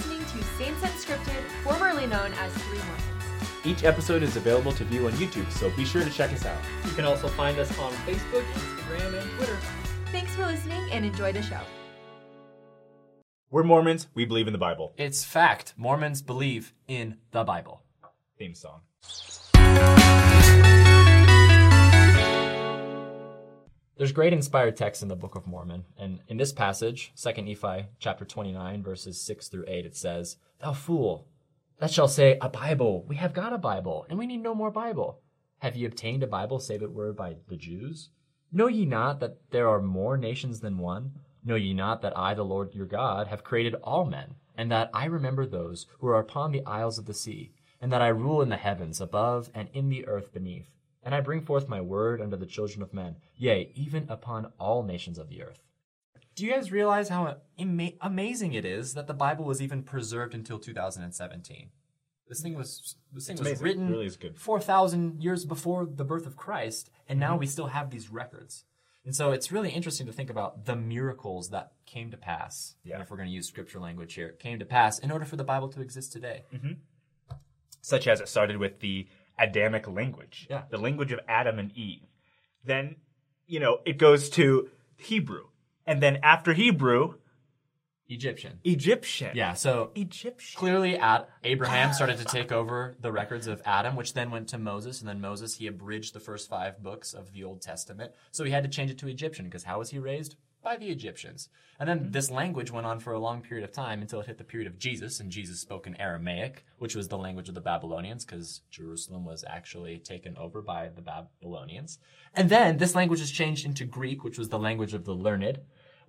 listening to Saints Unscripted, formerly known as Three Mormons. Each episode is available to view on YouTube, so be sure to check us out. You can also find us on Facebook, Instagram, and Twitter. Thanks for listening and enjoy the show. We're Mormons. We believe in the Bible. It's fact. Mormons believe in the Bible. Theme song. There's great inspired text in the Book of Mormon, and in this passage, 2 Nephi chapter 29, verses 6 through 8, it says, Thou fool, that shall say, A Bible, we have got a Bible, and we need no more Bible. Have ye obtained a Bible, save it were by the Jews? Know ye not that there are more nations than one? Know ye not that I, the Lord your God, have created all men, and that I remember those who are upon the isles of the sea, and that I rule in the heavens above and in the earth beneath? And I bring forth my word unto the children of men, yea, even upon all nations of the earth. Do you guys realize how ama- amazing it is that the Bible was even preserved until 2017? This thing was this thing was amazing. written really 4,000 years before the birth of Christ, and now mm-hmm. we still have these records. And so it's really interesting to think about the miracles that came to pass. Yeah. If we're going to use scripture language here, came to pass in order for the Bible to exist today. Mm-hmm. Such as it started with the Adamic language, Yeah. the language of Adam and Eve. Then, you know, it goes to Hebrew. And then after Hebrew, Egyptian. Egyptian. Yeah, so Egyptian. clearly at Abraham ah. started to take over the records of Adam, which then went to Moses, and then Moses he abridged the first five books of the Old Testament. So he had to change it to Egyptian because how was he raised? By the Egyptians. And then hmm. this language went on for a long period of time until it hit the period of Jesus, and Jesus spoke in Aramaic, which was the language of the Babylonians because Jerusalem was actually taken over by the Babylonians. And then this language was changed into Greek, which was the language of the learned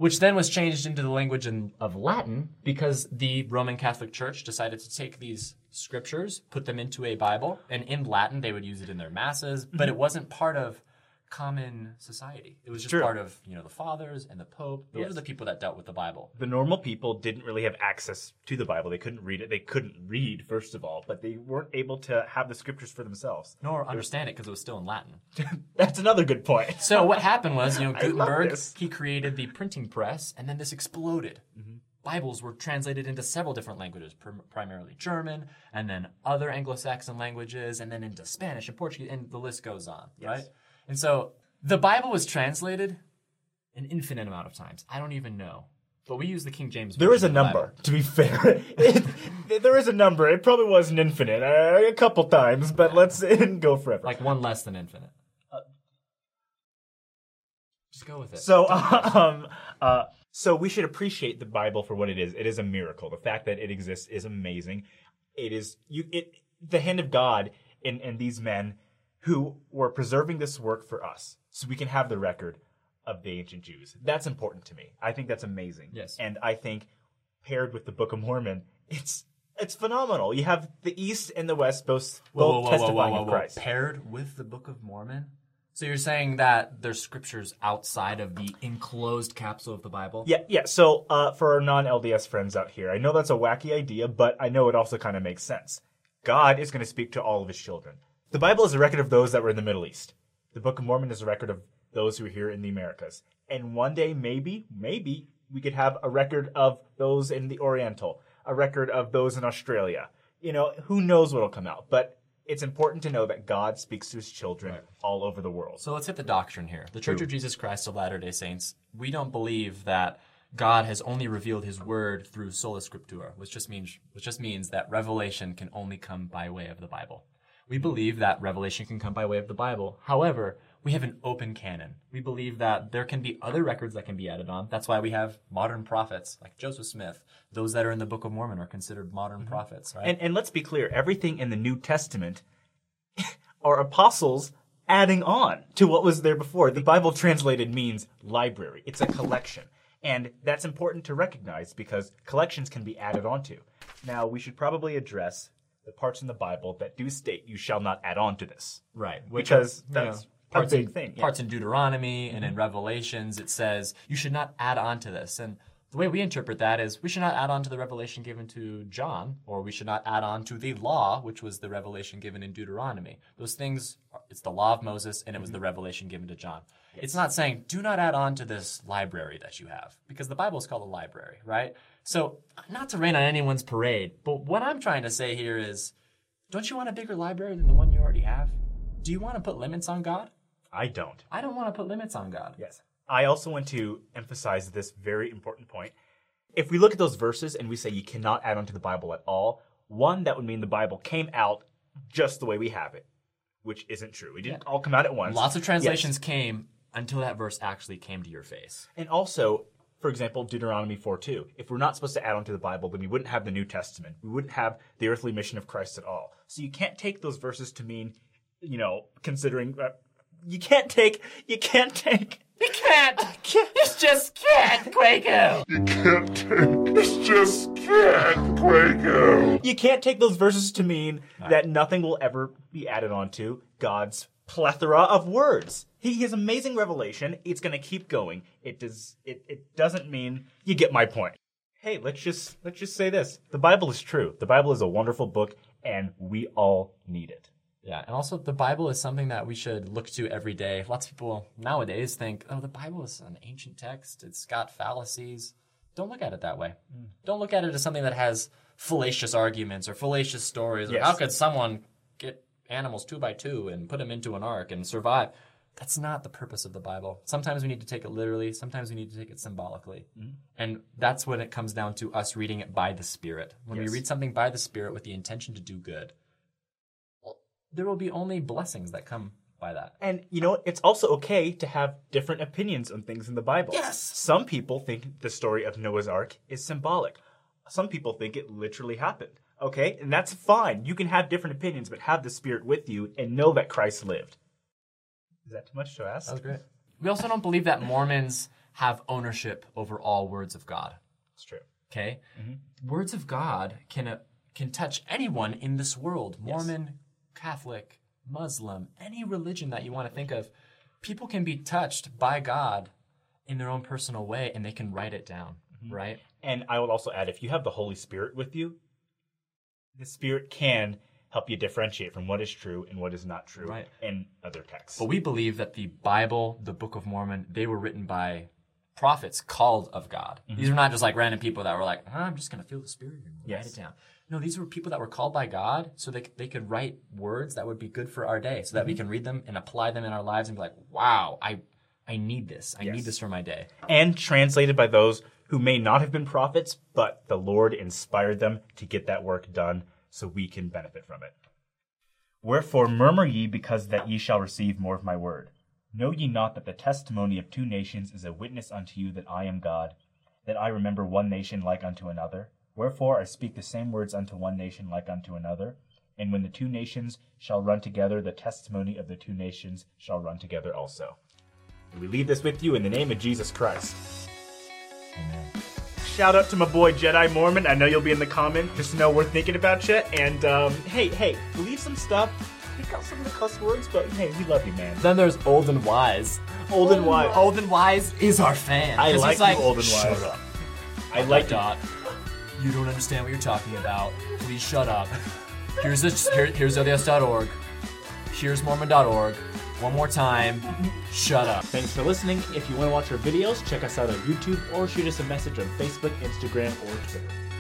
which then was changed into the language in, of Latin because the Roman Catholic Church decided to take these scriptures, put them into a Bible, and in Latin they would use it in their masses, but mm-hmm. it wasn't part of common society. It was just True. part of, you know, the fathers and the Pope. Those Yes. are the people that dealt with the Bible. the normal people didn't really have access to the Bible. They couldn't read it. They couldn't read, first of all, but they weren't able to have the scriptures for themselves. Nor understand it because it was still in Latin. That's another good point. So what happened was, you know, Gutenberg he created the printing press, and then this exploded. Mm-hmm. Bibles were translated into several different languages, prim- primarily German, and then other Anglo-Saxon languages, and then into Spanish and Portuguese, and the list goes on, right? And so the Bible was translated an infinite amount of times. I don't even know, but we use the King James. There is a version of the number, to be fair. It- there is a number. It probably wasn't infinite uh, a couple times, but let's go forever. like one less than infinite. Just go with it. So, um, uh, so we should appreciate the Bible for what it is. It is a miracle. The fact that it exists is amazing. It is you. It the hand of God in in these men who were preserving this work for us, so we can have the record of the ancient Jews. That's important to me. I think that's amazing. Yes. and I think paired with the Book of Mormon, it's it's phenomenal. You have the East and the West both both testifying of Christ. Paired with the Book of Mormon. So you're saying that there's scriptures outside of the enclosed capsule of the Bible? Yeah, yeah. So uh, for our non-LDS friends out here, I know that's a wacky idea, but I know it also kind of makes sense. God is going to speak to all of His children. The Bible is a record of those that were in the Middle East. The Book of Mormon is a record of those who are here in the Americas. And one day, maybe, maybe we could have a record of those in the Oriental, a record of those in Australia. You know, who knows what'll come out? But it's important to know that God speaks to His children all over the world. So let's hit the doctrine here. The Church of Jesus Christ of Latter day Saints, we don't believe that God has only revealed his word through sola scriptura, which just means which just means that revelation can only come by way of the Bible. We believe that revelation can come by way of the Bible. However, we have an open canon. We believe that there can be other records that can be added on. That's why we have modern prophets like Joseph Smith. Those that are in the Book of Mormon are considered modern mm-hmm. prophets, right? And, and let's be clear, everything in the New Testament are apostles adding on to what was there before. The Bible translated means library. It's a collection. And that's important to recognize because collections can be added onto. Now, we should probably address the parts in the Bible that do state you shall not add on to this. Right. Which Because are, you that's know, a big in, thing, yeah. Parts in Deuteronomy and in mm-hmm. Revelations, it says you should not add on to this. And the way we interpret that is we should not add on to the revelation given to John, or we should not add on to the law, which was the revelation given in Deuteronomy. Those things, it's the law of Moses, and it was the mm-hmm. revelation given to John. It's not saying do not add on to this library that you have, because the Bible is called a library, right? So, not to rain on anyone's parade, but what I'm trying to say here is don't you want a bigger library than the one you already have? Do you want to put limits on God? I don't. I don't want to put limits on God. Yes. I also want to emphasize this very important point. If we look at those verses and we say you cannot add on to the Bible at all, one, that would mean the Bible came out just the way we have it, which isn't true. It didn't all come out at once. Lots of Yes. translations came until that verse actually came to your face. And also, for example, Deuteronomy 4 2. If we're not supposed to add on to the Bible, then we wouldn't have the New Testament. We wouldn't have the earthly mission of Christ at all. So you can't take those verses to mean, you know, considering. Uh, you can't take. You can't take. You can't! You just can't, Quaco! You can't take. It's just can't, Quaco. You can't take those verses to mean that nothing will ever be added onto God's plethora of words. He has amazing revelation. It's going to keep going. It does. It, it doesn't mean you get my point. Hey, let's just let's just say this: the Bible is true. The Bible is a wonderful book, and we all need it. Yeah, and also the Bible is something that we should look to every day. Lots of people nowadays think, oh, the Bible is an ancient text, it's got fallacies. Don't look at it that way. Mm. Don't look at it as something that has fallacious arguments or fallacious stories. Or Yes. how could someone get animals two by two and put them into an ark and survive? That's not the purpose of the Bible. Sometimes we need to take it literally, sometimes we need to take it symbolically. Mm. And that's when it comes down to us reading it by the Spirit. When Yes. we read something by the Spirit with the intention to do good, there will be only blessings that come by that. And you know, it's also okay to have different opinions on things in the Bible. Yes. Some people think the story of Noah's Ark is symbolic. Some people think it literally happened. Okay? And that's fine. You can have different opinions, but have the Spirit with you and know that Christ lived. Is that too much to ask? That was great. We also don't believe that Mormons have ownership over all words of God. That's true. Okay, words of God can uh, can touch anyone in this world. Mormon, Catholic, Muslim, any religion that you want to think of, people can be touched by God in their own personal way, and they can write it down. Mm-hmm. Right? And I will also add if you have the Holy Spirit with you, the Spirit can help you differentiate from what is true and what is not true Right. in other texts. But we believe that the Bible, the Book of Mormon, they were written by prophets called of God. Mm-hmm. These are not just like random people that were like, "Huh, I'm just going to feel the Spirit and write Yes. it down. No, these were people that were called by God so they, they could write words that would be good for our day so that we mm-hmm. can read them and apply them in our lives and be like, wow, I, I need this. I Yes. need this for my day. and translated by those who may not have been prophets, but the Lord inspired them to get that work done so we can benefit from it. Wherefore murmur ye because that ye shall receive more of my word. Know ye not that the testimony of two nations is a witness unto you that I am God, that I remember one nation like unto another? Wherefore I speak the same words unto one nation like unto another. And when the two nations shall run together, the testimony of the two nations shall run together also. And we leave this with you in the name of Jesus Christ. Amen. Shout out to my boy Jedi Mormon. I know you'll be in the comment. Just know we're thinking about you. And um, hey, hey, leave some stuff. Pick out some of the cuss words, but hey, we love you, man. Then there's Old and Wise. Old and wise. Old and Wise is our fan. I like like, you, Old and wise. Shut Wise. up. I like dot. You don't understand what you're talking about. Please shut up. Here's this. Here, here's LDS.org. Here's Mormon.org. One more time. Shut up. Thanks for listening. If you want to watch our videos, check us out on YouTube or shoot us a message on Facebook, Instagram, or Twitter.